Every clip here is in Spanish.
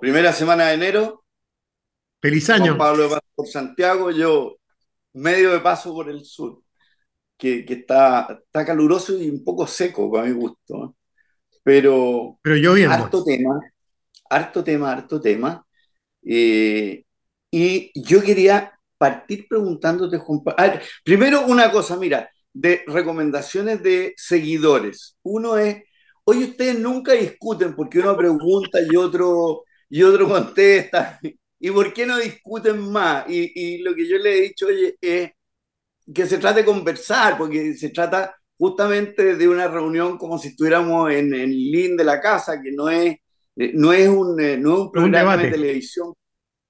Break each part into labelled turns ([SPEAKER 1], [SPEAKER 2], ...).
[SPEAKER 1] primera semana de enero.
[SPEAKER 2] Feliz año.
[SPEAKER 1] Juan Pablo de paso por Santiago, yo medio de paso por el sur, que, que está, está caluroso y un poco seco para mi gusto. ¿eh? Pero,
[SPEAKER 2] Pero lloviendo.
[SPEAKER 1] harto tema, harto tema, harto tema. Eh, y yo quería partir preguntándote, Juan Pablo. primero una cosa, mira, de recomendaciones de seguidores. Uno es, oye, ustedes nunca discuten porque uno pregunta y otro, y otro contesta. ¿Y por qué no discuten más? Y, y lo que yo le he dicho, oye, es que se trate de conversar, porque se trata justamente de una reunión como si estuviéramos en el link de la casa, que no es, eh, no es, un, eh, no es un programa de televisión,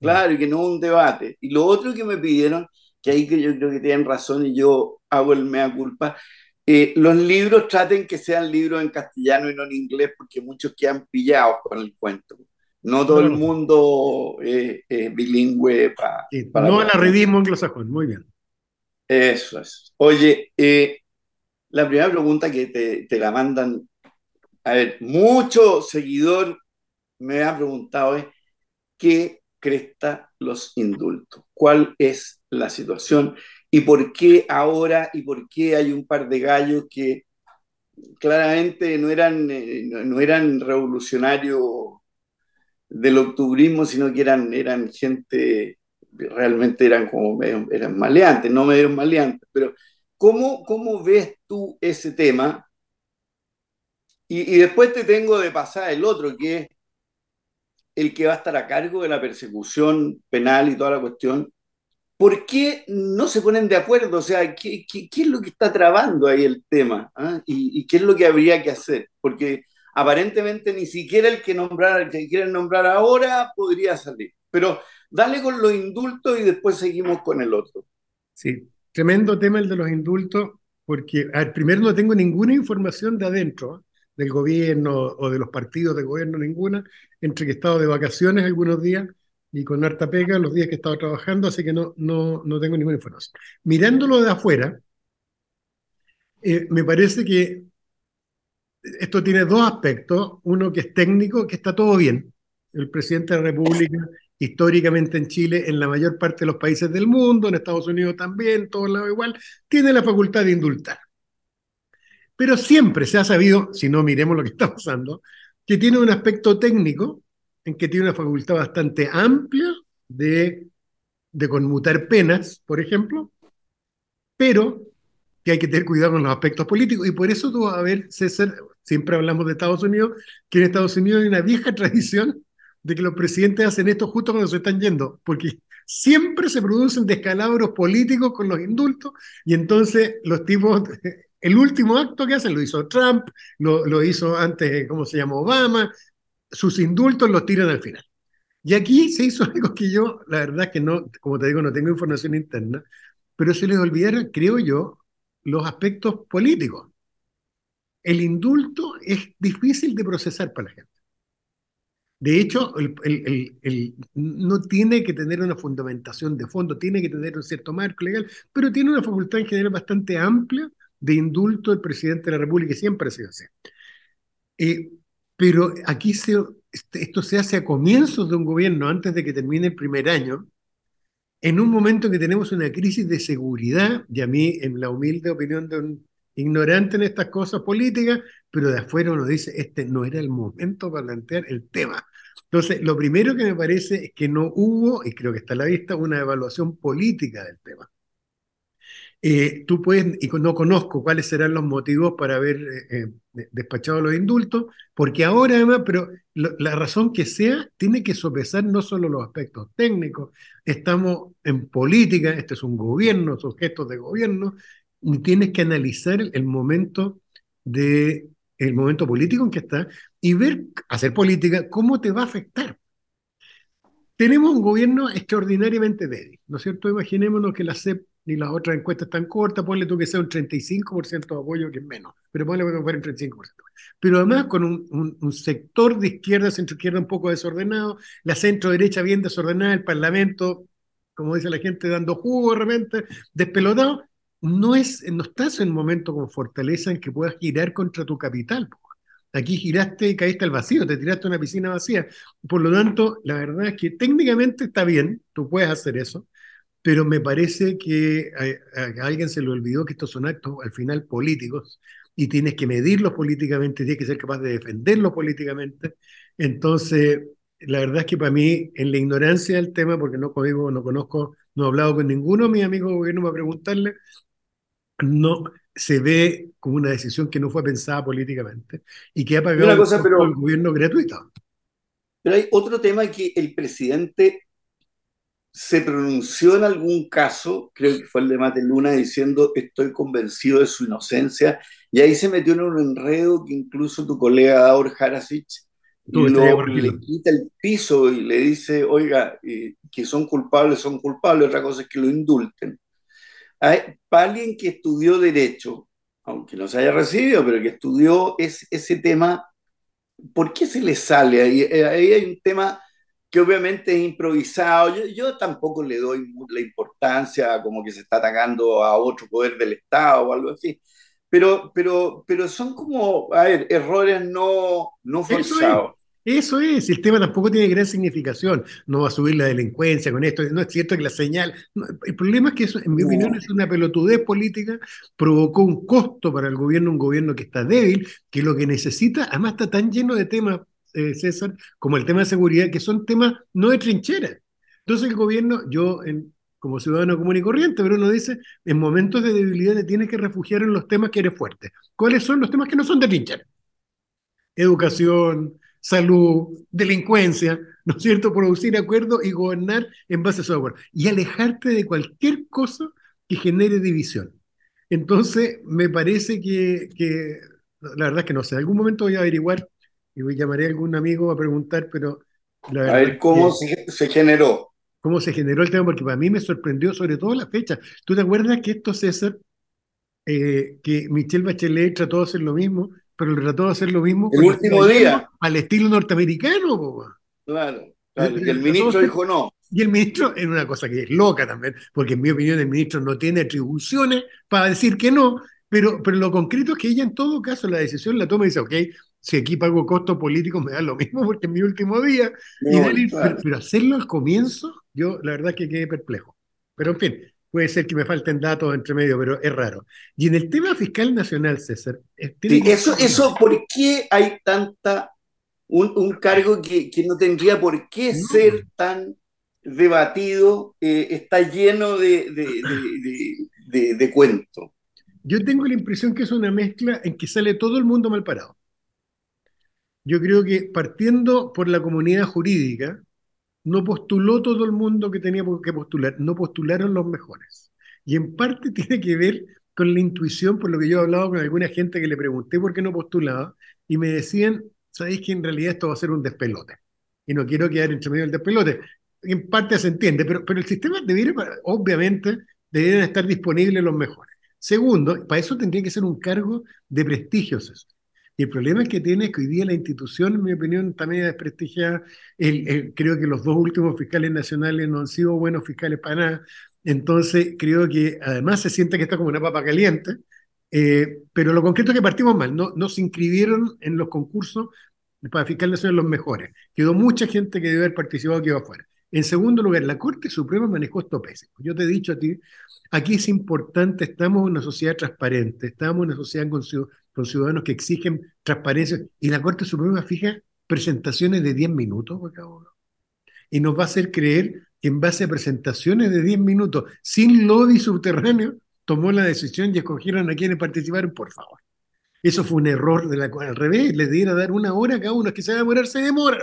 [SPEAKER 1] claro, y que no es un debate. Y lo otro que me pidieron, que ahí que yo creo que tienen razón y yo hago el mea culpa, eh, los libros traten que sean libros en castellano y no en inglés, porque muchos quedan pillados con el cuento. No todo el mundo eh, es bilingüe pa-
[SPEAKER 2] Sí,
[SPEAKER 1] para
[SPEAKER 2] no al arridismo anglosajón. Muy bien.
[SPEAKER 1] Eso es. Oye, eh, la primera pregunta que te, te la mandan, a ver, mucho seguidor me ha preguntado es, ¿qué cresta los indultos? ¿Cuál es la situación? ¿Y por qué ahora? ¿Y por qué hay un par de gallos que claramente no eran, eh, no eran revolucionarios del octubrismo, sino que eran, eran gente, realmente eran como eran maleantes, no medio maleantes, pero ¿cómo, cómo ves tú ese tema? Y, y después te tengo de pasar el otro, que es el que va a estar a cargo de la persecución penal y toda la cuestión. ¿Por qué no se ponen de acuerdo? O sea, ¿qué, qué, qué es lo que está trabando ahí el tema? ¿Ah? ¿Y, ¿Y qué es lo que habría que hacer? Porque aparentemente ni siquiera el que nombrar, el que quieren nombrar ahora podría salir. Pero dale con los indultos y después seguimos con el otro.
[SPEAKER 2] Sí, tremendo tema el de los indultos, porque, a ver, primero no tengo ninguna información de adentro, ¿eh? del gobierno o de los partidos de gobierno, ninguna, entre que he estado de vacaciones algunos días y con harta pega los días que he estado trabajando, así que no, no, no tengo ninguna información. Mirándolo de afuera, eh, me parece que esto tiene dos aspectos. Uno que es técnico, que está todo bien. El presidente de la República, históricamente en Chile, en la mayor parte de los países del mundo, en Estados Unidos también, en todos lados igual, tiene la facultad de indultar. Pero siempre se ha sabido, si no miremos lo que está pasando, que tiene un aspecto técnico en que tiene una facultad bastante amplia de, de conmutar penas, por ejemplo, pero hay que tener cuidado con los aspectos políticos. Y por eso tú vas a ver, César, siempre hablamos de Estados Unidos, que en Estados Unidos hay una vieja tradición de que los presidentes hacen esto justo cuando se están yendo, porque siempre se producen descalabros políticos con los indultos y entonces los tipos, el último acto que hacen lo hizo Trump, lo, hizo antes, ¿cómo se llama? Obama, sus indultos los tiran al final. Y aquí se hizo algo que yo, la verdad que no, como te digo, no tengo información interna, pero se les olvidaron, creo yo, los aspectos políticos. El indulto es difícil de procesar para la gente. De hecho, el, no tiene que tener una fundamentación de fondo, tiene que tener un cierto marco legal, pero tiene una facultad en general bastante amplia de indulto del presidente de la República, y siempre ha sido así. Eh, pero aquí se, esto se hace a comienzos de un gobierno, antes de que termine el primer año, en un momento en que tenemos una crisis de seguridad, y a mí, en la humilde opinión de un ignorante en estas cosas políticas, pero de afuera uno dice, este no era el momento para plantear el tema. Entonces, lo primero que me parece es que no hubo, y creo que está a la vista, una evaluación política del tema. Eh, tú puedes, y no conozco cuáles serán los motivos para haber eh, despachado los indultos, porque ahora además, pero la razón que sea, tiene que sopesar no solo los aspectos técnicos, estamos en política, este es un gobierno, sujetos de gobierno, y tienes que analizar el, el momento de el momento político en que está y ver, hacer política, cómo te va a afectar. Tenemos un gobierno extraordinariamente débil, ¿no es cierto? Imaginémonos que la CEP ni las otras encuestas tan cortas, ponle tú que sea un 35% de apoyo, que es menos, pero ponle que fuera un 35%. Pero además con un, un, sector de izquierda, centro-izquierda un poco desordenado, la centro-derecha bien desordenada, el Parlamento, como dice la gente, dando jugo de repente, despelotado, no, es, no estás en un momento con fortaleza en que puedas girar contra tu capital. aquí giraste y caíste al vacío, te tiraste a una piscina vacía. Por lo tanto, la verdad es que técnicamente está bien, tú puedes hacer eso, pero me parece que a, a alguien se le olvidó que estos son actos al final políticos y tienes que medirlos políticamente, tienes que ser capaz de defenderlos políticamente. Entonces, la verdad es que para mí, en la ignorancia del tema, porque no, conmigo, no conozco, no he hablado con ninguno de mis amigos gobierno para preguntarle, no se ve como una decisión que no fue pensada políticamente y que ha pagado
[SPEAKER 1] pero,
[SPEAKER 2] el gobierno gratuito.
[SPEAKER 1] pero hay otro tema que el presidente se pronunció en algún caso, creo que fue el de Mateluna, diciendo estoy convencido de su inocencia, y ahí se metió en un enredo que incluso tu colega Daur Harasic
[SPEAKER 2] Tú
[SPEAKER 1] lo, le quita el piso y le dice, oiga, eh, que son culpables, son culpables, otra cosa es que lo indulten. Hay- Para alguien que estudió Derecho, aunque no se haya recibido, pero que estudió es, ese tema, ¿por qué se le sale ahí? Eh, Ahí hay un tema que obviamente es improvisado. Yo, yo tampoco le doy la importancia como que se está atacando a otro poder del Estado o algo así. Pero, pero, pero son como, a ver, errores no, no
[SPEAKER 2] Eso es,
[SPEAKER 1] forzados.
[SPEAKER 2] eso es. El tema tampoco tiene gran significación. No va a subir la delincuencia con esto. No es cierto que la señal. no, el problema es que eso, en mi opinión, es una pelotudez política. Provocó un costo para el gobierno, un gobierno que está débil, que lo que necesita, además está tan lleno de temas, eh, César, como el tema de seguridad, que son temas no de trinchera. Entonces el gobierno, yo como ciudadano común y corriente, pero uno dice, en momentos de debilidad te tienes que refugiar en los temas que eres fuerte. ¿Cuáles son los temas que no son de trinchera? educación, salud, delincuencia, ¿no es cierto? Producir acuerdos y gobernar en base a esos acuerdos. Y alejarte de cualquier cosa que genere división. Entonces, me parece que, que, la verdad es que no sé, algún momento voy a averiguar y voy, llamaré a algún amigo a preguntar, pero la
[SPEAKER 1] A ver cómo se, se generó.
[SPEAKER 2] cómo se generó el tema, porque para mí me sorprendió sobre todo la fecha. ¿Tú te acuerdas que esto, César, eh, que Michelle Bachelet trató de hacer lo mismo, pero le trató de hacer lo mismo
[SPEAKER 1] El último día,
[SPEAKER 2] al estilo norteamericano, po.
[SPEAKER 1] claro, claro. Y el ministro dijo no.
[SPEAKER 2] Y el ministro, es una cosa que es loca también, porque en mi opinión el ministro no tiene atribuciones para decir que no, pero, pero lo concreto es que ella en todo caso la decisión la toma y dice, ok, si aquí pago costos políticos me da lo mismo porque es mi último día, y
[SPEAKER 1] No,
[SPEAKER 2] dale-
[SPEAKER 1] claro.
[SPEAKER 2] pero, pero hacerlo al comienzo, yo la verdad es que quedé perplejo. Pero en fin, puede ser que me falten datos entre medio, pero es raro. Y en el tema fiscal nacional, César, eh,
[SPEAKER 1] Sí, eso, eso, ¿por qué hay tanta, un, un cargo que, que no tendría por qué
[SPEAKER 2] No.
[SPEAKER 1] ser tan debatido, eh, está lleno de, de, de, de, de- de cuento?
[SPEAKER 2] Yo tengo la impresión que es una mezcla en que sale todo el mundo mal parado. Yo creo que partiendo por la comunidad jurídica, no postuló todo el mundo que tenía que postular, no postularon los mejores. Y en parte tiene que ver con la intuición, por lo que yo he hablado con alguna gente que le pregunté por qué no postulaba, y me decían, sabéis que en realidad esto va a ser un despelote. Y no quiero quedar entre medio del despelote. En parte se entiende, pero, pero el sistema debiera, obviamente, deberían estar disponibles los mejores. Segundo, para eso tendría que ser un cargo de prestigio, César. Y el problema es que tiene es que hoy día la institución, en mi opinión, está medio desprestigiada. El, creo que los dos últimos fiscales nacionales no han sido buenos fiscales para nada. Entonces, creo que además se siente que está como una papa caliente. Eh, pero lo concreto es que partimos mal. No, no se inscribieron en los concursos para fiscal nacional los mejores. Quedó mucha gente que debe haber participado que iba afuera. En segundo lugar, la Corte Suprema manejó esto pésimo. Yo te he dicho a ti, aquí es importante, estamos en una sociedad transparente, estamos en una sociedad con, con ciudadanos que exigen transparencia, y la Corte Suprema fija presentaciones de 10 minutos, y nos va a hacer creer que en base a presentaciones de 10 minutos, sin lobby subterráneo, tomó la decisión y escogieron a quienes participaron, por favor. Eso fue un error de la al revés, les diera dar una hora a cada uno, es que se va a demorar, se demora,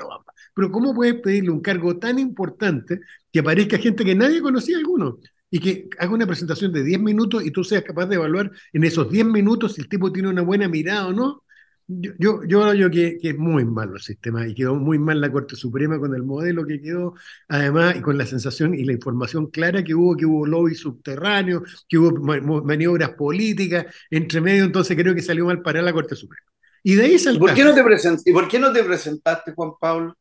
[SPEAKER 2] pero ¿cómo puedes pedirle un cargo tan importante que aparezca gente que nadie conocía alguno? Y que haga una presentación de 10 minutos y tú seas capaz de evaluar en esos 10 minutos si el tipo tiene una buena mirada o no. Yo, yo, yo creo que, que, es muy malo el sistema y quedó muy mal la Corte Suprema con el modelo que quedó, además, y con la sensación y la información clara que hubo, que hubo lobby subterráneo, que hubo maniobras políticas entre medio, entonces creo que salió mal para la Corte Suprema. Y de ahí saltaste.
[SPEAKER 1] ¿Por qué no te, present ¿Y por qué no te presentaste, Juan Pablo?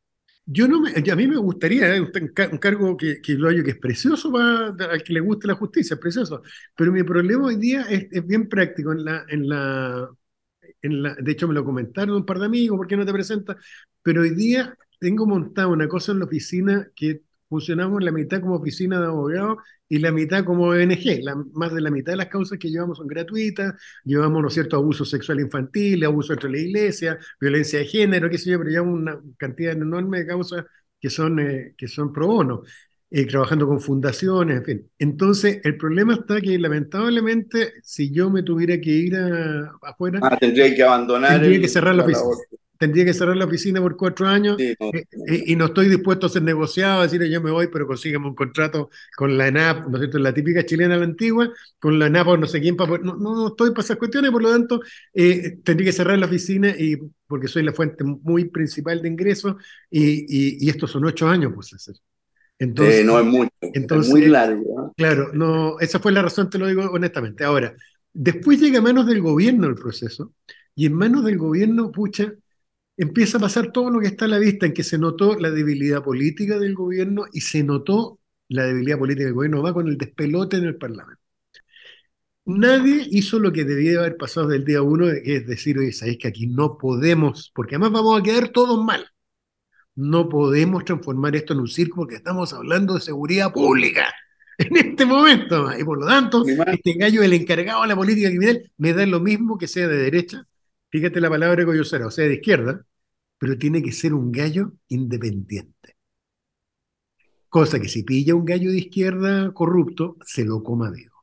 [SPEAKER 2] Yo no me, a mí me gustaría, ¿eh? un, cargo que, lo hallo que es precioso para al que le guste la justicia, es precioso. Pero mi problema hoy día es, es bien práctico en la, en la en la, de hecho me lo comentaron un par de amigos, ¿por qué no te presentas? Pero hoy día tengo montado una cosa en la oficina que funcionamos la mitad como oficina de abogados y la mitad como ONG. La, más de la mitad de las causas que llevamos son gratuitas, llevamos, ¿no es cierto?, abuso sexual infantil, abuso entre la iglesia, violencia de género, qué sé yo, pero llevamos una cantidad enorme de causas que son, eh, que son pro bono. Eh, trabajando con fundaciones, en fin. Entonces, el problema está que lamentablemente, si yo me tuviera que ir afuera,
[SPEAKER 1] ah, tendría que abandonar.
[SPEAKER 2] Tendría que cerrar la oficina tendría que cerrar la oficina por cuatro años eh, eh, y no estoy dispuesto a ser negociado, a decir yo me voy, pero consígueme un contrato con la ENAP, ¿no es cierto? La típica chilena, la antigua, con la ENAP o no sé quién, para, no, no, estoy para esas cuestiones, por lo tanto, eh, tendría que cerrar la oficina y porque soy la fuente muy principal de ingresos y, y, estos son ocho años, pues hacer.
[SPEAKER 1] Entonces, no es mucho, entonces, es muy largo.
[SPEAKER 2] Claro, no, esa fue la razón, te lo digo honestamente. Ahora, después llega a manos del gobierno el proceso, y en manos del gobierno, pucha, empieza a pasar todo lo que está a la vista, en que se notó la debilidad política del gobierno y se notó la debilidad política del gobierno, va con el despelote en el Parlamento. Nadie hizo lo que debía haber pasado del día uno, que es decir, oye, sabéis que aquí no podemos, porque además vamos a quedar todos mal. No podemos transformar esto en un circo porque estamos hablando de seguridad pública en este momento. Y por lo tanto, este gallo, el encargado de la política criminal, me da lo mismo que sea de derecha fíjate la palabra coyocera, o sea, de izquierda, pero tiene que ser un gallo independiente. Cosa que si pilla un gallo de izquierda corrupto, se lo coma vivo.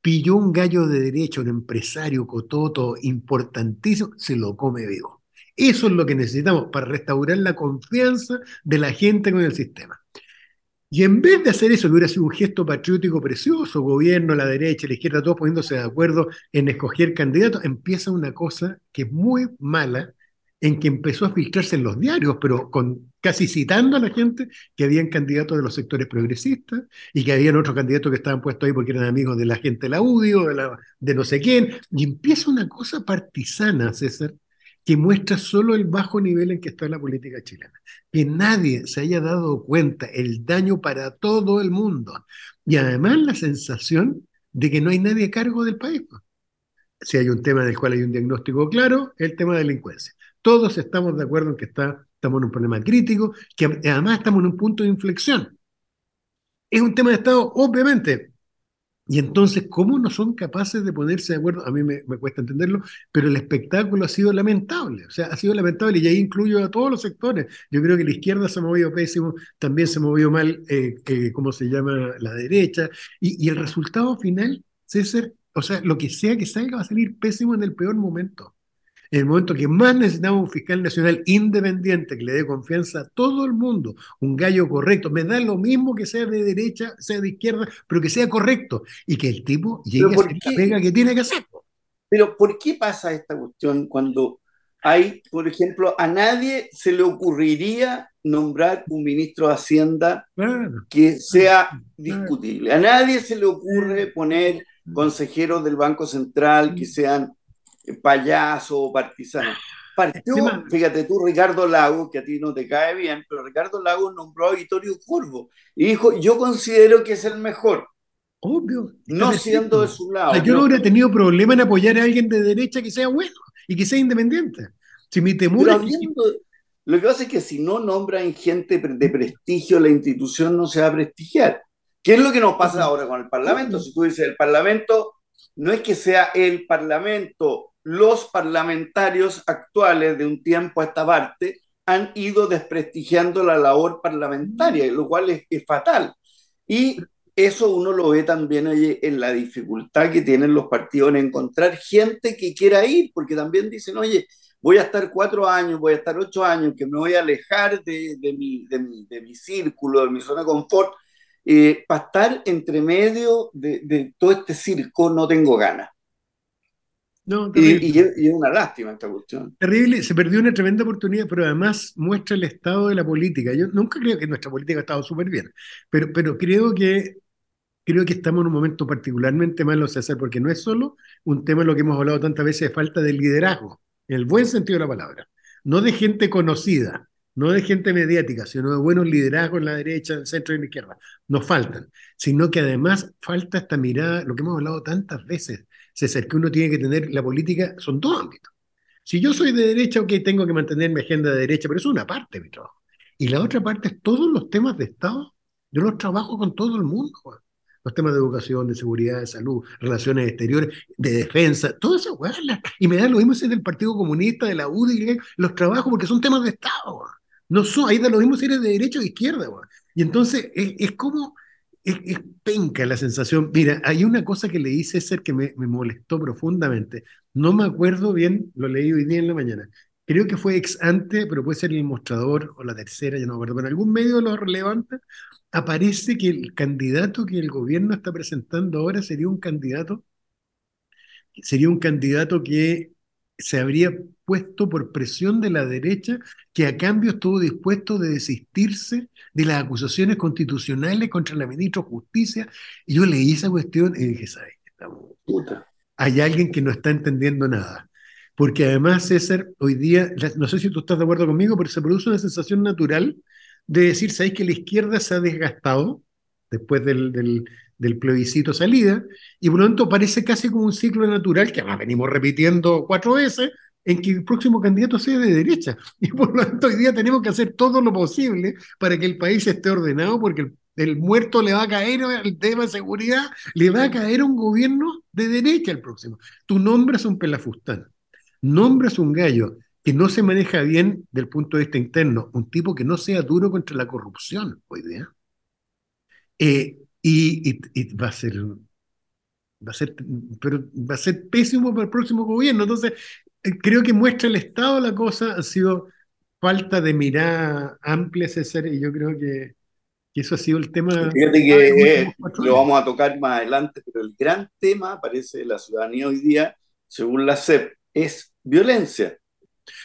[SPEAKER 2] Pilló un gallo de derecha, un empresario cototo importantísimo, se lo come vivo. Eso es lo que necesitamos para restaurar la confianza de la gente con el sistema. Y en vez de hacer eso, que hubiera sido un gesto patriótico precioso, gobierno, la derecha, la izquierda, todos poniéndose de acuerdo en escoger candidatos, empieza una cosa que es muy mala, en que empezó a filtrarse en los diarios, pero con casi citando a la gente que habían candidatos de los sectores progresistas y que habían otros candidatos que estaban puestos ahí porque eran amigos de la gente del audio, de, la, de no sé quién, y empieza una cosa partisana, César, que muestra solo el bajo nivel en que está la política chilena. Que nadie se haya dado cuenta el daño para todo el mundo. Y además la sensación de que no hay nadie a cargo del país. Si hay un tema del cual hay un diagnóstico claro, el tema de delincuencia. Todos estamos de acuerdo en que está, estamos en un problema crítico, que además estamos en un punto de inflexión. Es un tema de Estado, obviamente, y entonces, ¿cómo no son capaces de ponerse de acuerdo? A mí me, cuesta entenderlo, pero el espectáculo ha sido lamentable. O sea, ha sido lamentable y ahí incluyo a todos los sectores. Yo creo que la izquierda se ha movido pésimo, también se movió mal, eh, eh, ¿cómo se llama? La derecha. Y, y el resultado final, César, o sea, lo que sea que salga va a salir pésimo en el peor momento en el momento que más necesitamos un fiscal nacional independiente que le dé confianza a todo el mundo, un gallo correcto, me da lo mismo que sea de derecha, sea de izquierda, pero que sea correcto y que el tipo llegue a hacer la pega que tiene que hacer.
[SPEAKER 1] Pero ¿por qué pasa esta cuestión cuando hay, por ejemplo, a nadie se le ocurriría nombrar un ministro de Hacienda que sea discutible? A nadie se le ocurre poner consejeros del Banco Central que sean payaso o partisano. Partió, fíjate tú, Ricardo Lago, que a ti no te cae bien, pero Ricardo Lago nombró a Vittorio Curvo y dijo, yo considero que es el mejor.
[SPEAKER 2] Obvio.
[SPEAKER 1] No siendo de su lado.
[SPEAKER 2] yo no hubiera tenido problema en apoyar a alguien de derecha que sea bueno y que sea independiente. Si mi temor
[SPEAKER 1] Lo que pasa es que si no nombran gente de prestigio, la institución no se va a prestigiar. ¿Qué es lo que nos pasa ahora con el Parlamento? Si tú dices, el Parlamento no es que sea el Parlamento los parlamentarios actuales de un tiempo a esta parte han ido desprestigiando la labor parlamentaria, lo cual es, fatal. Y eso uno lo ve también en la dificultad que tienen los partidos en encontrar gente que quiera ir, porque también dicen, oye, voy a estar cuatro años, voy a estar ocho años, que me voy a alejar de, mi, de mi, círculo, de mi zona de confort, eh, para estar entre medio de, de todo este circo no tengo ganas y, es una lástima esta cuestión.
[SPEAKER 2] Terrible, se perdió una tremenda oportunidad, pero además muestra el estado de la política. Yo nunca creo que nuestra política ha estado súper bien, pero, pero creo, que, creo que estamos en un momento particularmente malo, César, porque no es solo un tema de lo que hemos hablado tantas veces de falta de liderazgo, en el buen sentido de la palabra, no de gente conocida, no de gente mediática, sino de buenos liderazgos en la derecha, en el centro y en la izquierda. Nos faltan, sino que además falta esta mirada, lo que hemos hablado tantas veces, César, que uno tiene que tener la política, son dos ámbitos. Si yo soy de derecha, ok, tengo que mantener mi agenda de derecha, pero eso es una parte de mi trabajo. Y la otra parte es todos los temas de Estado. Yo los trabajo con todo el mundo, Los temas de educación, de seguridad, de salud, relaciones exteriores, de defensa, todo eso, Y me da lo mismo si es del Partido Comunista, de la UDI, los trabajo porque son temas de Estado, No son, ahí da lo mismo si eres de derecha o de izquierda, Y entonces es, como, es, penca la sensación. Mira, hay una cosa que leí César que me, molestó profundamente. No me acuerdo bien, lo leí hoy día en la mañana. Creo que fue ex ante, pero puede ser el mostrador o la tercera, ya no me acuerdo. Pero algún medio lo relevante aparece que el candidato que el gobierno está presentando ahora sería un candidato, sería un candidato que se habría puesto por presión de la derecha, que a cambio estuvo dispuesto de desistirse de las acusaciones constitucionales contra la ministra de Justicia. Y yo leí esa cuestión y dije, ¿sabes? Puta hay alguien que no está entendiendo nada. Porque además, César, hoy día, no sé si tú estás de acuerdo conmigo, pero se produce una sensación natural de decir, ¿sabéis que la izquierda se ha desgastado después del, del, plebiscito salida? Y por lo tanto parece casi como un ciclo natural, que además venimos repitiendo cuatro veces, en que el próximo candidato sea de derecha. Y por lo tanto hoy día tenemos que hacer todo lo posible para que el país esté ordenado, porque el muerto le va a caer el tema de seguridad, le va a caer un gobierno de derecha el próximo. Tú nombras un pelafustán, nombras un gallo que no se maneja bien del punto de vista interno, un tipo que no sea duro contra la corrupción hoy día, eh, y, va a ser va a ser, pero va a ser pésimo para el próximo gobierno. Entonces, eh, creo que muestra el estado la cosa, ha sido falta de mirada amplia, César, y yo creo que y eso ha sido el tema.
[SPEAKER 1] Fíjate que lo vamos a tocar más adelante, pero el gran tema, parece, de la ciudadanía hoy día, según la CEP, es violencia.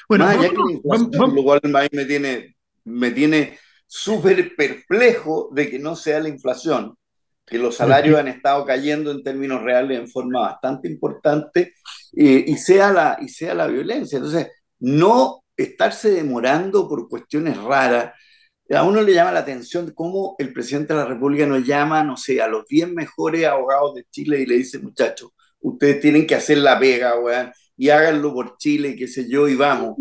[SPEAKER 1] Bueno, más allá que lo cual me tiene, me tiene súper perplejo de que no sea la inflación, que los salarios han estado cayendo en términos reales en forma bastante importante eh, y, sea la, y sea la violencia. Entonces, no estarse demorando por cuestiones raras a uno le llama la atención cómo el presidente de la República nos llama, no sé, a los 10 mejores abogados de Chile y le dice, muchachos, ustedes tienen que hacer la pega, weón, y háganlo por Chile, qué sé yo, y vamos.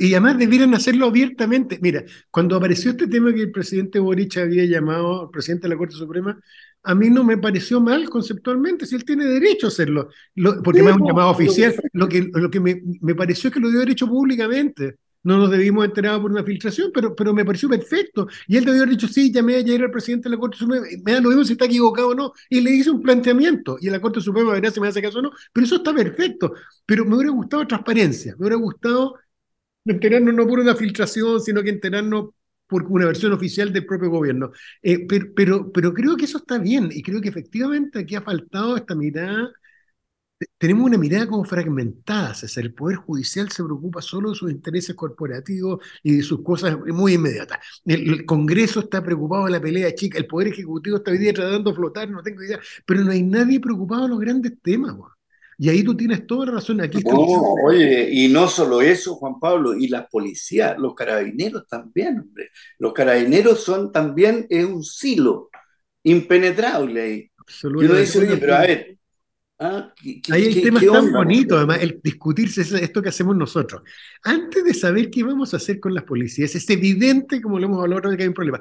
[SPEAKER 2] Y además debieran hacerlo abiertamente. Mira, cuando apareció este tema que el presidente Boric había llamado al presidente de la Corte Suprema, a mí no me pareció mal conceptualmente, si él tiene derecho a hacerlo, porque me ha un llamado oficial. Lo que, lo que me, me pareció es que lo dio derecho públicamente no nos debimos enterar por una filtración, pero, pero me pareció perfecto. Y él debió haber dicho, sí, llamé ayer al presidente de la Corte Suprema, me da lo mismo si está equivocado o no, y le hice un planteamiento, y la Corte Suprema verá si me hace caso o no, pero eso está perfecto. Pero me hubiera gustado transparencia, me hubiera gustado enterarnos no por una filtración, sino que enterarnos por una versión oficial del propio gobierno. Eh, pero, pero, creo que eso está bien, y creo que efectivamente aquí ha faltado esta mirada tenemos una mirada como fragmentada, César. El Poder Judicial se preocupa solo de sus intereses corporativos y de sus cosas muy inmediatas. El, Congreso está preocupado de la pelea chica, el Poder Ejecutivo está hoy día tratando de flotar, no tengo idea, pero no hay nadie preocupado de los grandes temas. Y ahí tú tienes toda la razón. Aquí
[SPEAKER 1] oye, y no solo eso, Juan Pablo, y las policías, los carabineros también, hombre. Los carabineros son también es un silo impenetrable ahí. Y uno dice, oye, pero a ver,
[SPEAKER 2] Ah, Ahí el tema es tan bonito, además, el discutirse esto que hacemos nosotros. Antes de saber qué vamos a hacer con las policías, es evidente, como lo hemos hablado, que hay un problema.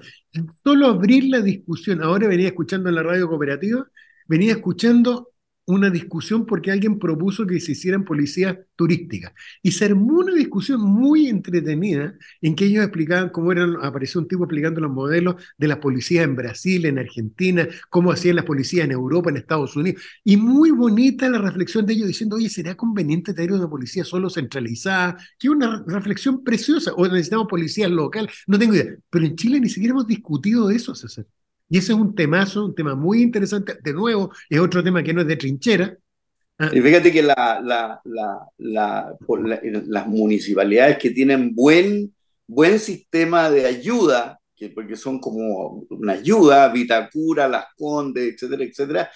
[SPEAKER 2] Solo abrir la discusión, ahora venía escuchando en la radio cooperativa, venía escuchando una discusión porque alguien propuso que se hicieran policías turísticas. Y se armó una discusión muy entretenida en que ellos explicaban cómo eran, apareció un tipo explicando los modelos de las policías en Brasil, en Argentina, cómo hacían las policías en Europa, en Estados Unidos. Y muy bonita la reflexión de ellos diciendo, oye, ¿será conveniente tener una policía solo centralizada? Que una reflexión preciosa. O necesitamos policías local, no tengo idea. Pero en Chile ni siquiera hemos discutido eso, César. Y ese es un temazo, un tema muy interesante. De nuevo, es otro tema que no es de trinchera.
[SPEAKER 1] Ah. Y fíjate que la, las municipalidades que tienen buen, buen sistema de ayuda, que, porque son como una ayuda, Vitacura, Las Condes, etcétera, etcétera,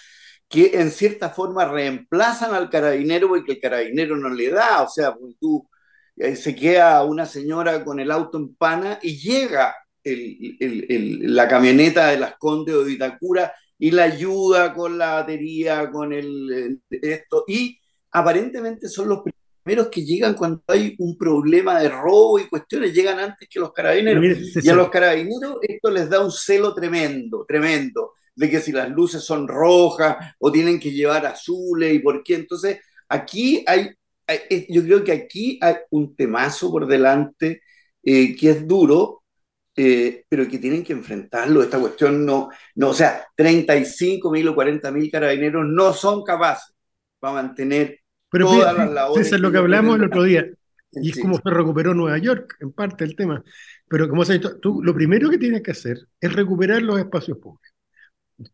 [SPEAKER 1] que en cierta forma reemplazan al carabinero porque el carabinero no le da, o sea, pues tú eh, se queda una señora con el auto en pana y llega la camioneta de las Condes o de Vitacura y la ayuda con la batería, con el, esto, y aparentemente son los primeros que llegan cuando hay un problema de robo y cuestiones, llegan antes que los carabineros. y a los carabineros esto les da un celo tremendo, tremendo, de que si las luces son rojas o tienen que llevar azules y por qué. Entonces, aquí hay, yo creo que aquí hay un temazo por delante eh, que es duro, eh, pero que tienen que enfrentarlo. Esta cuestión no, no o sea, 35 mil o 40 mil carabineros no son capaces para mantener
[SPEAKER 2] pero todas las labores. Eso es lo que hablamos el otro día. Y es como se recuperó Nueva York, en parte el tema. Pero como has dicho, tú lo primero que tienes que hacer es recuperar los espacios públicos.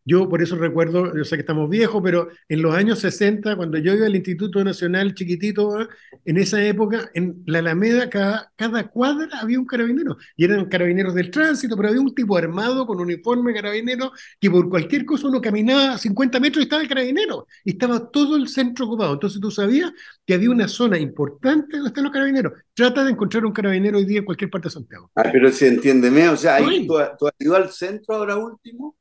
[SPEAKER 2] Yo por eso recuerdo, yo sé que estamos viejos, pero en los años 60, cuando yo iba al Instituto Nacional chiquitito, ¿ah? en esa época, en la Alameda, cada, cada cuadra había un carabinero. Y eran carabineros del tránsito, pero había un tipo armado con uniforme carabinero que por cualquier cosa uno caminaba 50 metros y estaba el carabinero. Y estaba todo el centro ocupado. Entonces tú sabías que había una zona importante donde están los carabineros. Trata de encontrar un carabinero hoy día en cualquier parte de Santiago.
[SPEAKER 1] Ah, pero si entiéndeme, o sea, ¿tú, ¿tú has ido al centro ahora último?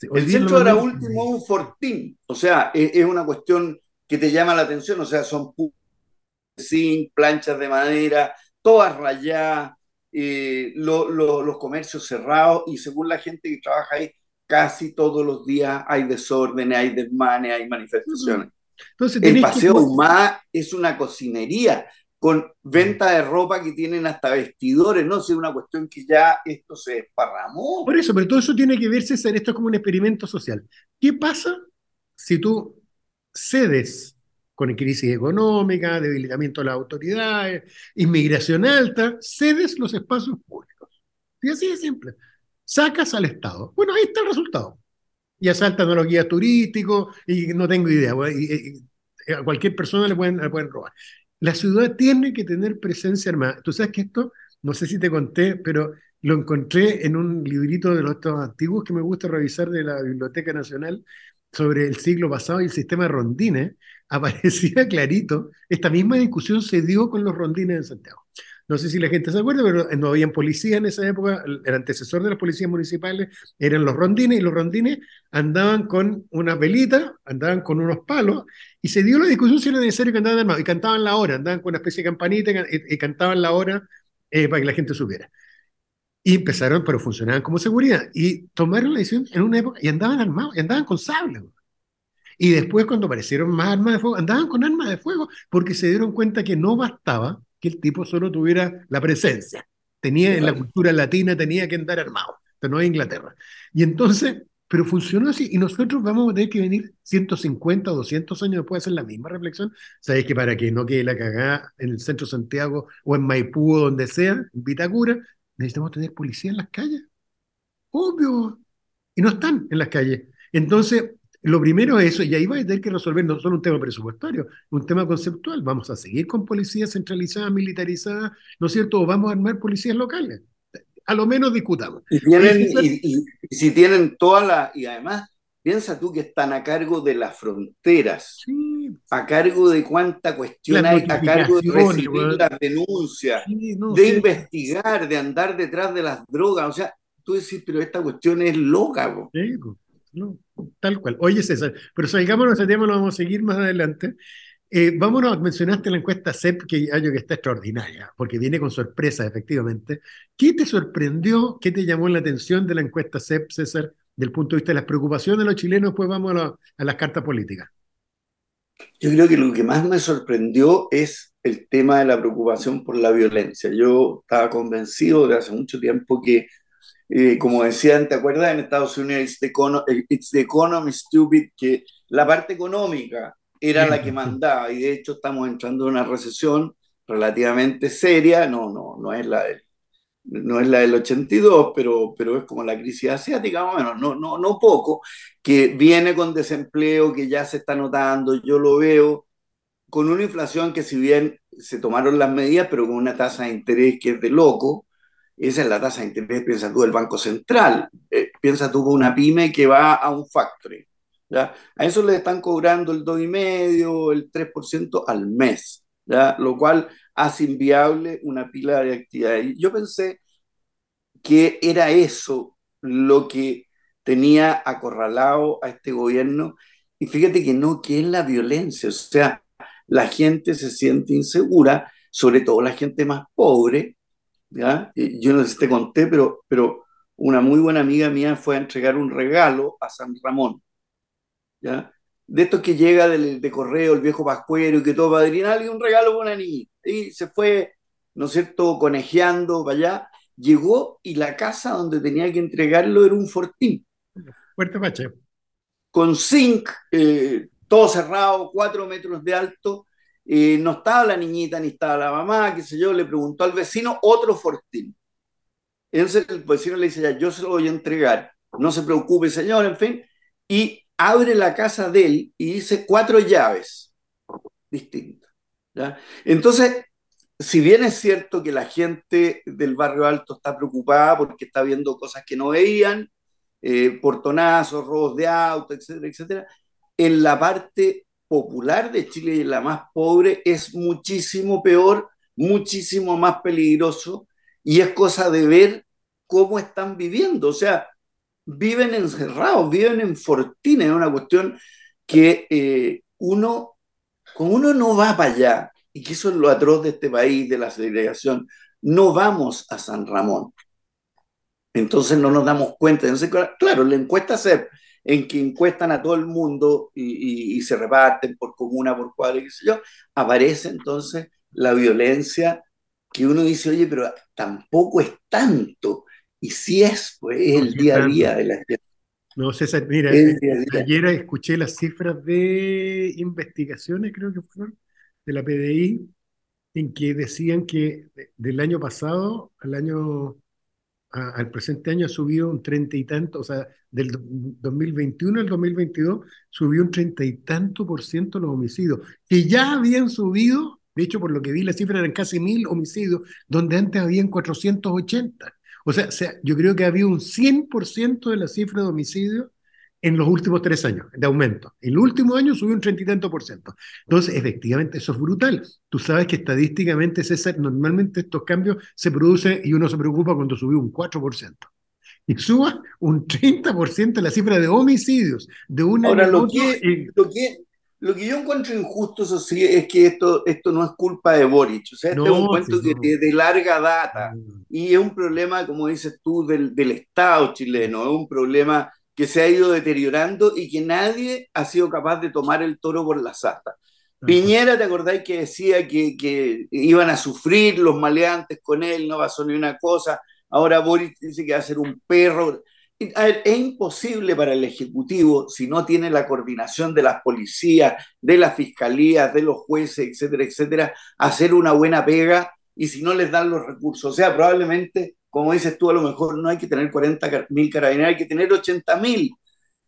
[SPEAKER 1] El centro era último un fortín, o sea, es, una cuestión que te llama la atención, o sea, son zinc, planchas de madera, todas rayadas, eh, los comercios cerrados. Y según la gente que trabaja ahí, casi todos los días hay desórdenes, hay desmanes, hay manifestaciones. Entonces, el Paseo que... es una cocinería con venta de ropa que tienen hasta vestidores, ¿no? es una cuestión que ya esto se desparramó.
[SPEAKER 2] Por eso, pero todo eso tiene que verse, esto es como un experimento social. ¿Qué pasa si tú cedes con crisis económica, debilitamiento de las autoridades, inmigración alta, cedes los espacios públicos? Y así de simple. Sacas al Estado. Bueno, ahí está el resultado. Y asaltan a los guías turísticos y no tengo idea. a cualquier persona le pueden, le pueden robar. La ciudad tiene que tener presencia armada. Tú sabes que esto, no sé si te conté, pero lo encontré en un librito de los antiguos que me gusta revisar de la Biblioteca Nacional sobre el siglo pasado y el sistema de rondines. Aparecía clarito, esta misma discusión se dio con los rondines en Santiago. No sé si la gente se acuerda, pero no habían policía en esa época. El antecesor de las policías municipales eran los rondines y los rondines andaban con una velita, andaban con unos palos y se dio la discusión si era necesario que andaban armados y cantaban la hora, andaban con una especie de campanita y, cantaban la hora eh, para que la gente supiera. Y empezaron, pero funcionaban como seguridad. Y tomaron la decisión en una época y andaban armados, y andaban con sable. Y después, cuando aparecieron más armas de fuego, andaban con armas de fuego porque se dieron cuenta que no bastaba que el tipo solo tuviera la presencia. Tenía en la cultura latina, tenía que andar armado, pero no en Inglaterra. Y entonces, pero funcionó así, y nosotros vamos a tener que venir 150 o 200 años después a hacer la misma reflexión. Sabéis que para que no quede la cagada en el centro de Santiago o en Maipú o donde sea, en Vitacura, necesitamos tener policía en las calles. Obvio. Y no están en las calles. Entonces, lo primero es eso, y ahí va a tener que resolver no solo un tema presupuestario, un tema conceptual. Vamos a seguir con policías centralizadas, militarizadas, ¿no es cierto? O vamos a armar policías locales. A lo menos discutamos.
[SPEAKER 1] Y, tienen, y, si tienen toda la. Y además, piensa tú que están a cargo de las fronteras, a cargo de cuánta cuestión hay, a cargo de recibir las denuncias, de investigar, de andar detrás de las drogas. O sea, tú decís, pero esta cuestión es loca. Sí,
[SPEAKER 2] no, tal cual. Oye, César, pero salgámonos ese tema, lo vamos a seguir más adelante. Eh, vámonos, mencionaste la encuesta CEP, que que está extraordinaria, porque viene con sorpresa, efectivamente. ¿Qué te sorprendió, qué te llamó la atención de la encuesta CEP, César, del punto de vista de las preocupaciones de los chilenos? Pues vamos a, a las cartas políticas.
[SPEAKER 1] Yo creo que lo que más me sorprendió es el tema de la preocupación por la violencia. Yo estaba convencido de hace mucho tiempo que eh, como decían, ¿te acuerdas? En Estados Unidos, it's the, economy, it's the economy stupid, que la parte económica era la que mandaba y de hecho estamos entrando en una recesión relativamente seria, no, no, no es la del, no es la del 82, pero, pero es como la crisis asiática, más o menos, no, no, no poco, que viene con desempleo, que ya se está notando, yo lo veo, con una inflación que si bien se tomaron las medidas, pero con una tasa de interés que es de loco, esa es la tasa de interés, piensa tú, del Banco Central. Eh, piensa tú con una pyme que va a un factory. ¿ya? A eso le están cobrando el 2,5%, el 3% al mes, ¿ya? lo cual hace inviable una pila de actividades. Yo pensé que era eso lo que tenía acorralado a este gobierno. Y fíjate que no, que es la violencia. O sea, la gente se siente insegura, sobre todo la gente más pobre. ¿Ya? Yo no sé si te conté, pero, pero una muy buena amiga mía fue a entregar un regalo a San Ramón. ¿ya? De estos que llega de, correo, el viejo pascuero y que todo padrinal y un regalo para una niña. Y se fue, ¿no es cierto?, conejeando para allá. Llegó y la casa donde tenía que entregarlo era un fortín.
[SPEAKER 2] Fuerte Pache.
[SPEAKER 1] Con zinc, eh, todo cerrado, cuatro metros de alto. Eh, no estaba la niñita ni estaba la mamá, qué sé yo, le preguntó al vecino otro fortín. Entonces el vecino le dice, ya, yo se lo voy a entregar, no se preocupe, señor, en fin. Y abre la casa de él y dice cuatro llaves distintas. Entonces, si bien es cierto que la gente del barrio alto está preocupada porque está viendo cosas que no veían, eh, portonazos, robos de auto, etcétera, etcétera, en la parte popular de Chile y la más pobre es muchísimo peor, muchísimo más peligroso y es cosa de ver cómo están viviendo. O sea, viven encerrados, viven en fortuna, es una cuestión que eh, uno, como uno no va para allá, y que eso es lo atroz de este país, de la segregación, no vamos a San Ramón. Entonces no nos damos cuenta. Entonces, claro, la encuesta ser en que encuestan a todo el mundo y, se reparten por comuna, por cuadro, qué sé yo, aparece entonces la violencia que uno dice, oye, pero tampoco es tanto. Y si es, pues, el día a día de la gente.
[SPEAKER 2] No, César, mira, eh, ayer escuché las cifras de investigaciones, creo que fueron, de la PDI, en que decían que del año pasado al año al presente año ha subido un treinta y tanto, o sea, del 2021 al 2022 subió un treinta y tanto por ciento los homicidios, que ya habían subido, de hecho, por lo que vi, la cifra eran casi mil homicidios, donde antes habían 480. O sea, yo creo que había un 100% de la cifra de homicidios en los últimos tres años de aumento. El último año subió un treinta y tanto por ciento. Entonces, efectivamente, eso es brutal. Tú sabes que estadísticamente, César, normalmente estos cambios se producen y uno se preocupa cuando subió un 4%. Y suba un 30% la cifra de homicidios de una
[SPEAKER 1] Ahora, lo que, lo que, lo que yo encuentro injusto, eso sí, es que esto, esto no es culpa de Boric. O sea, este es un cuento de larga data. Y es un problema, como dices tú, del, del Estado chileno. Es un problema que se ha ido deteriorando y que nadie ha sido capaz de tomar el toro por la sata. Piñera, ¿te acordáis que decía que, que, iban a sufrir los maleantes con él, no pasó ni una cosa? Ahora Boris dice que va a ser un perro. A ver, es imposible para el Ejecutivo, si no tiene la coordinación de las policías, de las fiscalías, de los jueces, etcétera, etcétera, hacer una buena pega y si no les dan los recursos. O sea, probablemente como dices tú, a lo mejor no hay que tener 40 mil carabineros, hay que tener 80 mil.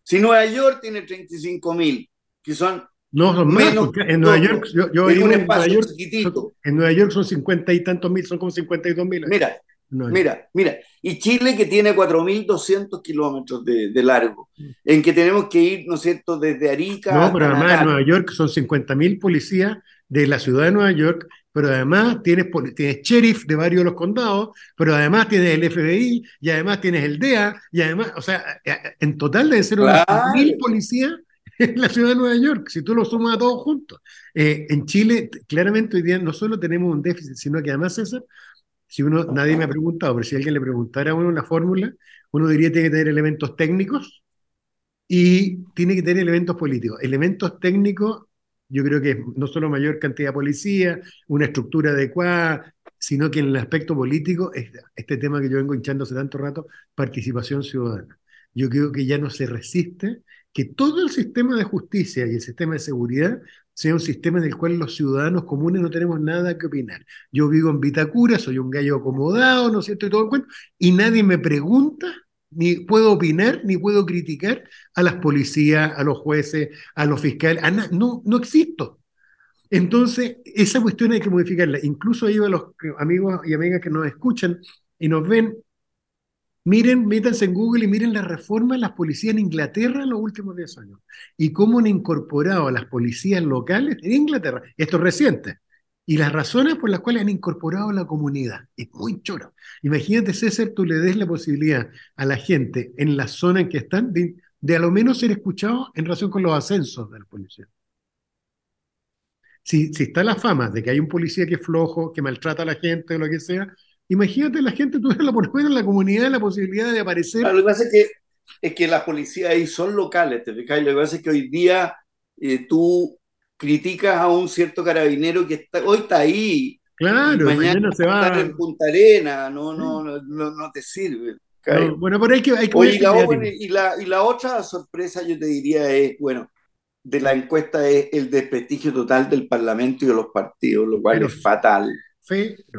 [SPEAKER 1] Si Nueva York tiene 35 mil, que son
[SPEAKER 2] no, son menos. en Nueva York, yo, en un espacio Nueva York, chiquitito. en Nueva York son 50 y tantos mil, son como 52 mil.
[SPEAKER 1] Mira, mira, mira. Y Chile que tiene 4.200 kilómetros de, de, largo, mm. en que tenemos que ir, ¿no es cierto?, desde Arica.
[SPEAKER 2] No, pero además en Nueva York son 50 mil policías de la ciudad de Nueva York pero además tienes, tienes sheriff de varios de los condados, pero además tienes el FBI, y además tienes el DEA, y además, o sea, eh, eh, en total deben ser mil policías en la ciudad de Nueva York, si tú lo sumas a todos juntos. Eh, en Chile, claramente hoy día no solo tenemos un déficit, sino que además, César, si uno, nadie me ha preguntado, pero si alguien le preguntara a uno una fórmula, uno diría que tiene que tener elementos técnicos y tiene que tener elementos políticos. Elementos técnicos yo creo que no solo mayor cantidad de policía, una estructura adecuada, sino que en el aspecto político, este tema que yo vengo hinchando hace tanto rato, participación ciudadana. Yo creo que ya no se resiste que todo el sistema de justicia y el sistema de seguridad sea un sistema en el cual los ciudadanos comunes no tenemos nada que opinar. Yo vivo en Vitacura, soy un gallo acomodado, ¿no es cierto? Y todo el cuento, y nadie me pregunta ni puedo opinar, ni puedo criticar a las policías, a los jueces, a los fiscales, no, no existo. Entonces, esa cuestión hay que modificarla. Incluso ahí a los amigos y amigas que nos escuchan y nos ven, miren, métanse en Google y miren la reforma de las policías en Inglaterra en los últimos 10 años y cómo han incorporado a las policías locales en Inglaterra, esto es reciente, y las razones por las cuales han incorporado a la comunidad. Es muy choro. Imagínate, César, tú le des la posibilidad a la gente en la zona en que están de, de a lo menos ser escuchados en relación con los ascensos de la policía. si, si está la fama de que hay un policía que es flojo, que maltrata a la gente o lo que sea, imagínate la gente, tú la por en la comunidad la posibilidad de aparecer.
[SPEAKER 1] lo que pasa es que, es que las policías ahí son locales, ¿te fijas? Lo que pasa es que hoy día eh, tú criticas a un cierto carabinero que está, hoy está ahí.
[SPEAKER 2] Claro, mañana, se va.
[SPEAKER 1] en Punta Arena, no, no, no, no, te sirve.
[SPEAKER 2] bueno, pero hay que, hay que
[SPEAKER 1] Oye, y, la, y, la, otra sorpresa, yo te diría, es, bueno, de la encuesta es el desprestigio total del Parlamento y de los partidos, lo cual es fatal.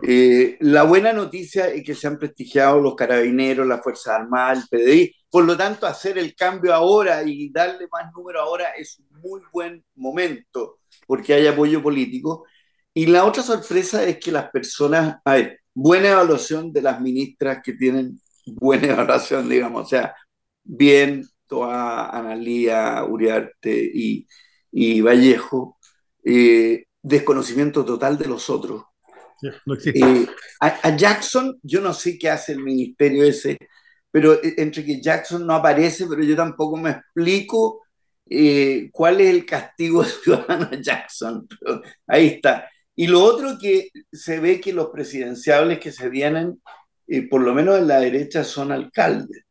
[SPEAKER 1] Eh, la buena noticia es que se han prestigiado los carabineros, las Fuerzas Armadas, el PDI. Por lo tanto, hacer el cambio ahora y darle más número ahora es un muy buen momento porque hay apoyo político. Y la otra sorpresa es que las personas, a ver, buena evaluación de las ministras que tienen buena evaluación, digamos, o sea, bien, toda Analía, Uriarte y, y Vallejo, eh, desconocimiento total de los otros. Eh, a, Jackson, yo no sé qué hace el ministerio ese, pero eh, entre que Jackson no aparece, pero yo tampoco me explico eh, cuál es el castigo ciudadano Jackson. ahí está. Y lo otro que se ve que los presidenciables que se vienen, por lo menos en la derecha, son alcaldes,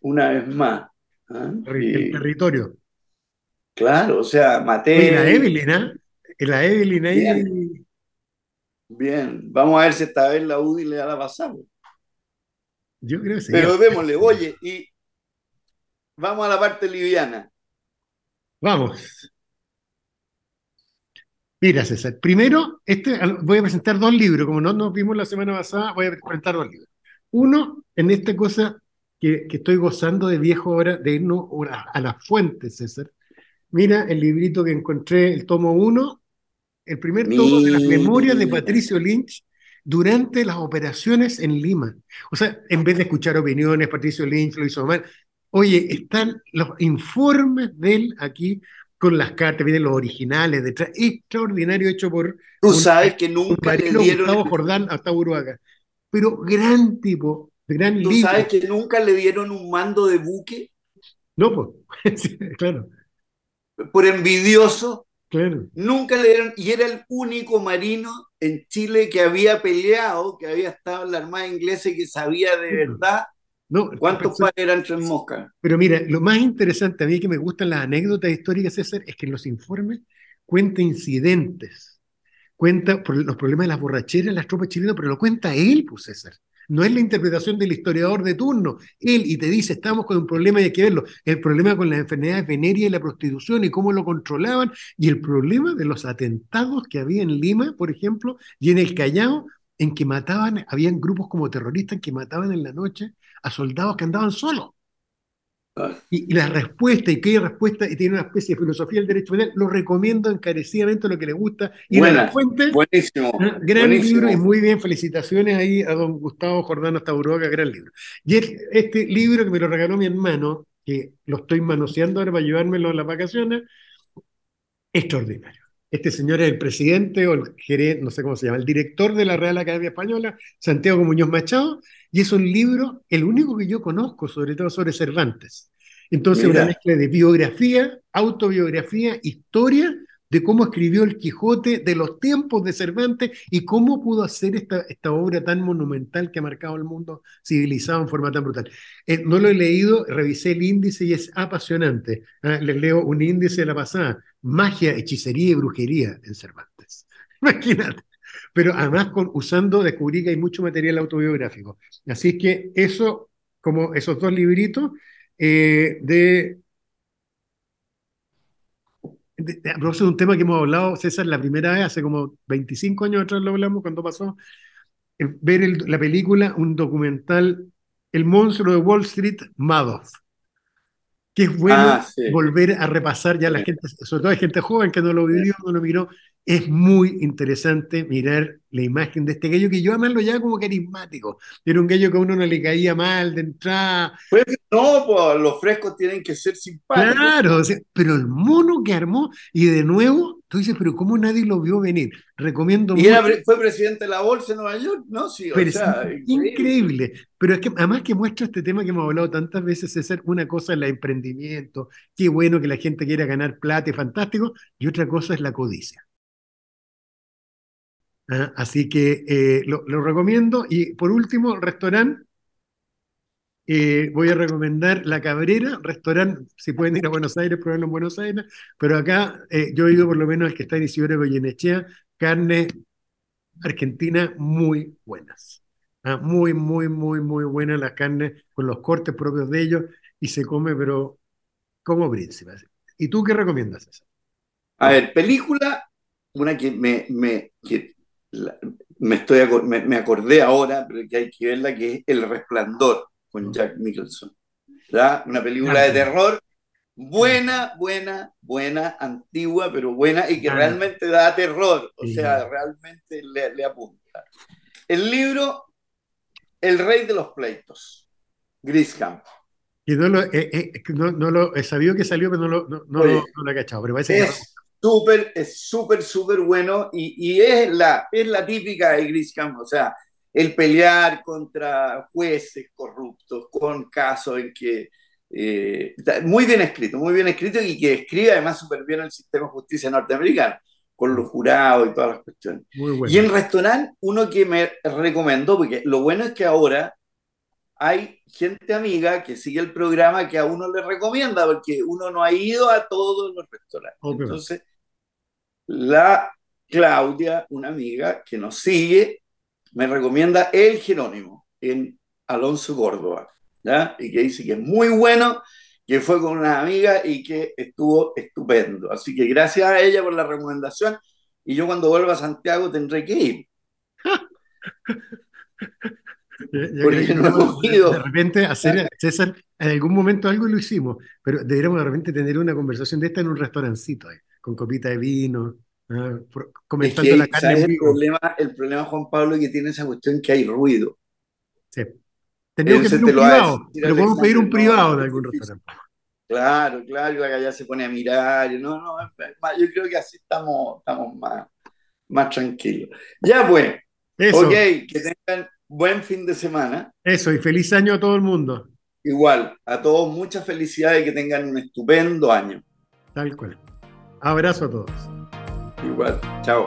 [SPEAKER 1] una vez más.
[SPEAKER 2] ¿ah? El territorio.
[SPEAKER 1] Claro, o sea, Mateo.
[SPEAKER 2] la Evelyn, ¿eh? La Evelyn ahí.
[SPEAKER 1] Bien, vamos a ver si esta vez la UDI le da la pasada.
[SPEAKER 2] Yo creo que sí.
[SPEAKER 1] Pero démosle, oye, y vamos a la parte liviana.
[SPEAKER 2] Vamos. Mira, César, primero, este, voy a presentar dos libros, como no nos vimos la semana pasada, voy a presentar dos libros. Uno, en esta cosa que, estoy gozando de viejo ahora, de irnos a la fuente, César. Mira el librito que encontré, el tomo uno, el primer tomo de las memorias de Patricio Lynch durante las operaciones en Lima. O sea, en vez de escuchar opiniones, Patricio Lynch lo hizo mal. Oye, están los informes de él aquí con las cartas, vienen los originales detrás. Extraordinario hecho por.
[SPEAKER 1] Tú sabes que nunca le dieron.
[SPEAKER 2] Gustavo Jordán hasta Uruaga. Pero gran tipo, gran
[SPEAKER 1] ¿Tú sabes que nunca le dieron un mando de buque?
[SPEAKER 2] No, pues, claro.
[SPEAKER 1] Por envidioso.
[SPEAKER 2] Claro.
[SPEAKER 1] Nunca le dieron, y era el único marino en Chile que había peleado, que había estado en la Armada Inglesa y que sabía de verdad no, cuántos padres eran tres moscas.
[SPEAKER 2] Pero mira, lo más interesante a mí que me gustan las anécdotas históricas, César, es que en los informes cuenta incidentes, cuenta los problemas de las borracheras las tropas chilenas, pero lo cuenta él, pues César. No es la interpretación del historiador de turno. Él y te dice, estamos con un problema y hay que verlo. El problema con las enfermedades venéreas y la prostitución y cómo lo controlaban. Y el problema de los atentados que había en Lima, por ejemplo, y en el Callao, en que mataban, habían grupos como terroristas que mataban en la noche a soldados que andaban solos. Y, la respuesta, y qué respuesta, y tiene una especie de filosofía del derecho penal, lo recomiendo encarecidamente lo que le gusta. Y
[SPEAKER 1] la fuente, buenísimo.
[SPEAKER 2] Gran libro y muy bien, felicitaciones ahí a don Gustavo Jordano Tauroga, gran libro. Y este libro que me lo regaló mi hermano, que lo estoy manoseando ahora para llevármelo a las vacaciones, extraordinario. Este señor es el presidente o el gerente, no sé cómo se llama, el director de la Real Academia Española, Santiago Muñoz Machado, y es un libro, el único que yo conozco, sobre todo sobre Cervantes. Entonces, una mezcla de biografía, autobiografía, historia de cómo escribió el Quijote, de los tiempos de Cervantes y cómo pudo hacer esta, esta obra tan monumental que ha marcado el mundo civilizado en forma tan brutal. Eh, no lo he leído, revisé el índice y es apasionante. Ah, les leo un índice de la pasada, magia, hechicería y brujería en Cervantes. Imagínate. Pero además con, usando, descubrí que hay mucho material autobiográfico. Así que eso, como esos dos libritos, eh, de a propósito de un tema que hemos hablado, César, la primera vez, hace como 25 años atrás lo hablamos, cuando pasó, eh, ver la película, un documental, El monstruo de Wall Street, Madoff. Que es bueno ah, volver a repasar ya la gente, sobre todo hay gente joven que no lo vivió, no lo miró, es muy interesante mirar la imagen de este gallo que yo además lo llamo como carismático. Era un gallo que a uno no le caía mal de entrada.
[SPEAKER 1] Pues no, pues los frescos tienen que ser simpáticos.
[SPEAKER 2] Claro, pero el mono que armó, y de nuevo, tú dices, pero ¿cómo nadie lo vio venir? Recomiendo
[SPEAKER 1] Y era, fue presidente de la Bolsa de Nueva York, ¿no? Sí, o
[SPEAKER 2] sea, increíble. increíble. Pero es que además que muestra este tema que hemos hablado tantas veces, es ser una cosa es el emprendimiento, qué bueno que la gente quiera ganar plata y fantástico, y otra cosa es la codicia. Ah, así que eh, lo, recomiendo. Y por último, restaurante eh, voy a recomendar La Cabrera, restaurante, si pueden ir a Buenos Aires, probarlo en Buenos Aires, pero acá eh, yo he ido por lo menos al que está en Isidoro Goyenechea, carne argentina muy buenas. Ah, muy, muy, muy, muy buenas las carnes con los cortes propios de ellos y se come, pero como príncipe. ¿Y tú qué recomiendas, César?
[SPEAKER 1] A ver, película, una que me, me, estoy, me, me acordé ahora, pero que hay que verla, que es El Resplandor con Jack Nicholson. ¿verdad? Una película de terror buena, buena, buena, antigua, pero buena y que realmente da terror, o sea, realmente le, le, apunta. El libro El Rey de los Pleitos, Griscamp.
[SPEAKER 2] Y no lo, eh, eh, no, no, lo he sabido que salió, pero no lo, no, no, lo, no lo he cachado. Pero parece
[SPEAKER 1] es súper, es súper, súper bueno y, y, es, la, es la típica de Griscamp, o sea, el pelear contra jueces corruptos, con casos en que... Eh, muy bien escrito, muy bien escrito y que escribe además súper bien el sistema de justicia norteamericano, con los jurados y todas las cuestiones. Bueno. Y en restaurante, uno que me recomendó, porque lo bueno es que ahora hay gente amiga que sigue el programa que a uno le recomienda, porque uno no ha ido a todos los restaurantes. Okay. Entonces, la Claudia, una amiga que nos sigue, me recomienda El Jerónimo en Alonso Córdoba, ¿ya? Y que dice que es muy bueno, que fue con una amiga y que estuvo estupendo. Así que gracias a ella por la recomendación y yo cuando vuelva a Santiago tendré que ir.
[SPEAKER 2] Porque no hemos ido. De repente hacer, César, en algún momento algo lo hicimos, pero deberíamos de repente tener una conversación de esta en un restaurancito, ahí, con copita de vino, Ah, comentando
[SPEAKER 1] es que,
[SPEAKER 2] la carne.
[SPEAKER 1] El problema, el problema, Juan Pablo, es que tiene esa cuestión que hay ruido.
[SPEAKER 2] Sí. Tenemos que pedir un privado, pero podemos pedir un privado de algún restaurante.
[SPEAKER 1] Claro, claro, y acá ya se pone a mirar. No, no, yo creo que así estamos, estamos más, más tranquilos. Ya pues, Eso. ok, que tengan buen fin de semana.
[SPEAKER 2] Eso, y feliz año a todo el mundo.
[SPEAKER 1] Igual, a todos muchas felicidades y que tengan un estupendo año.
[SPEAKER 2] Tal cual. Abrazo a todos.
[SPEAKER 1] Igual, chao.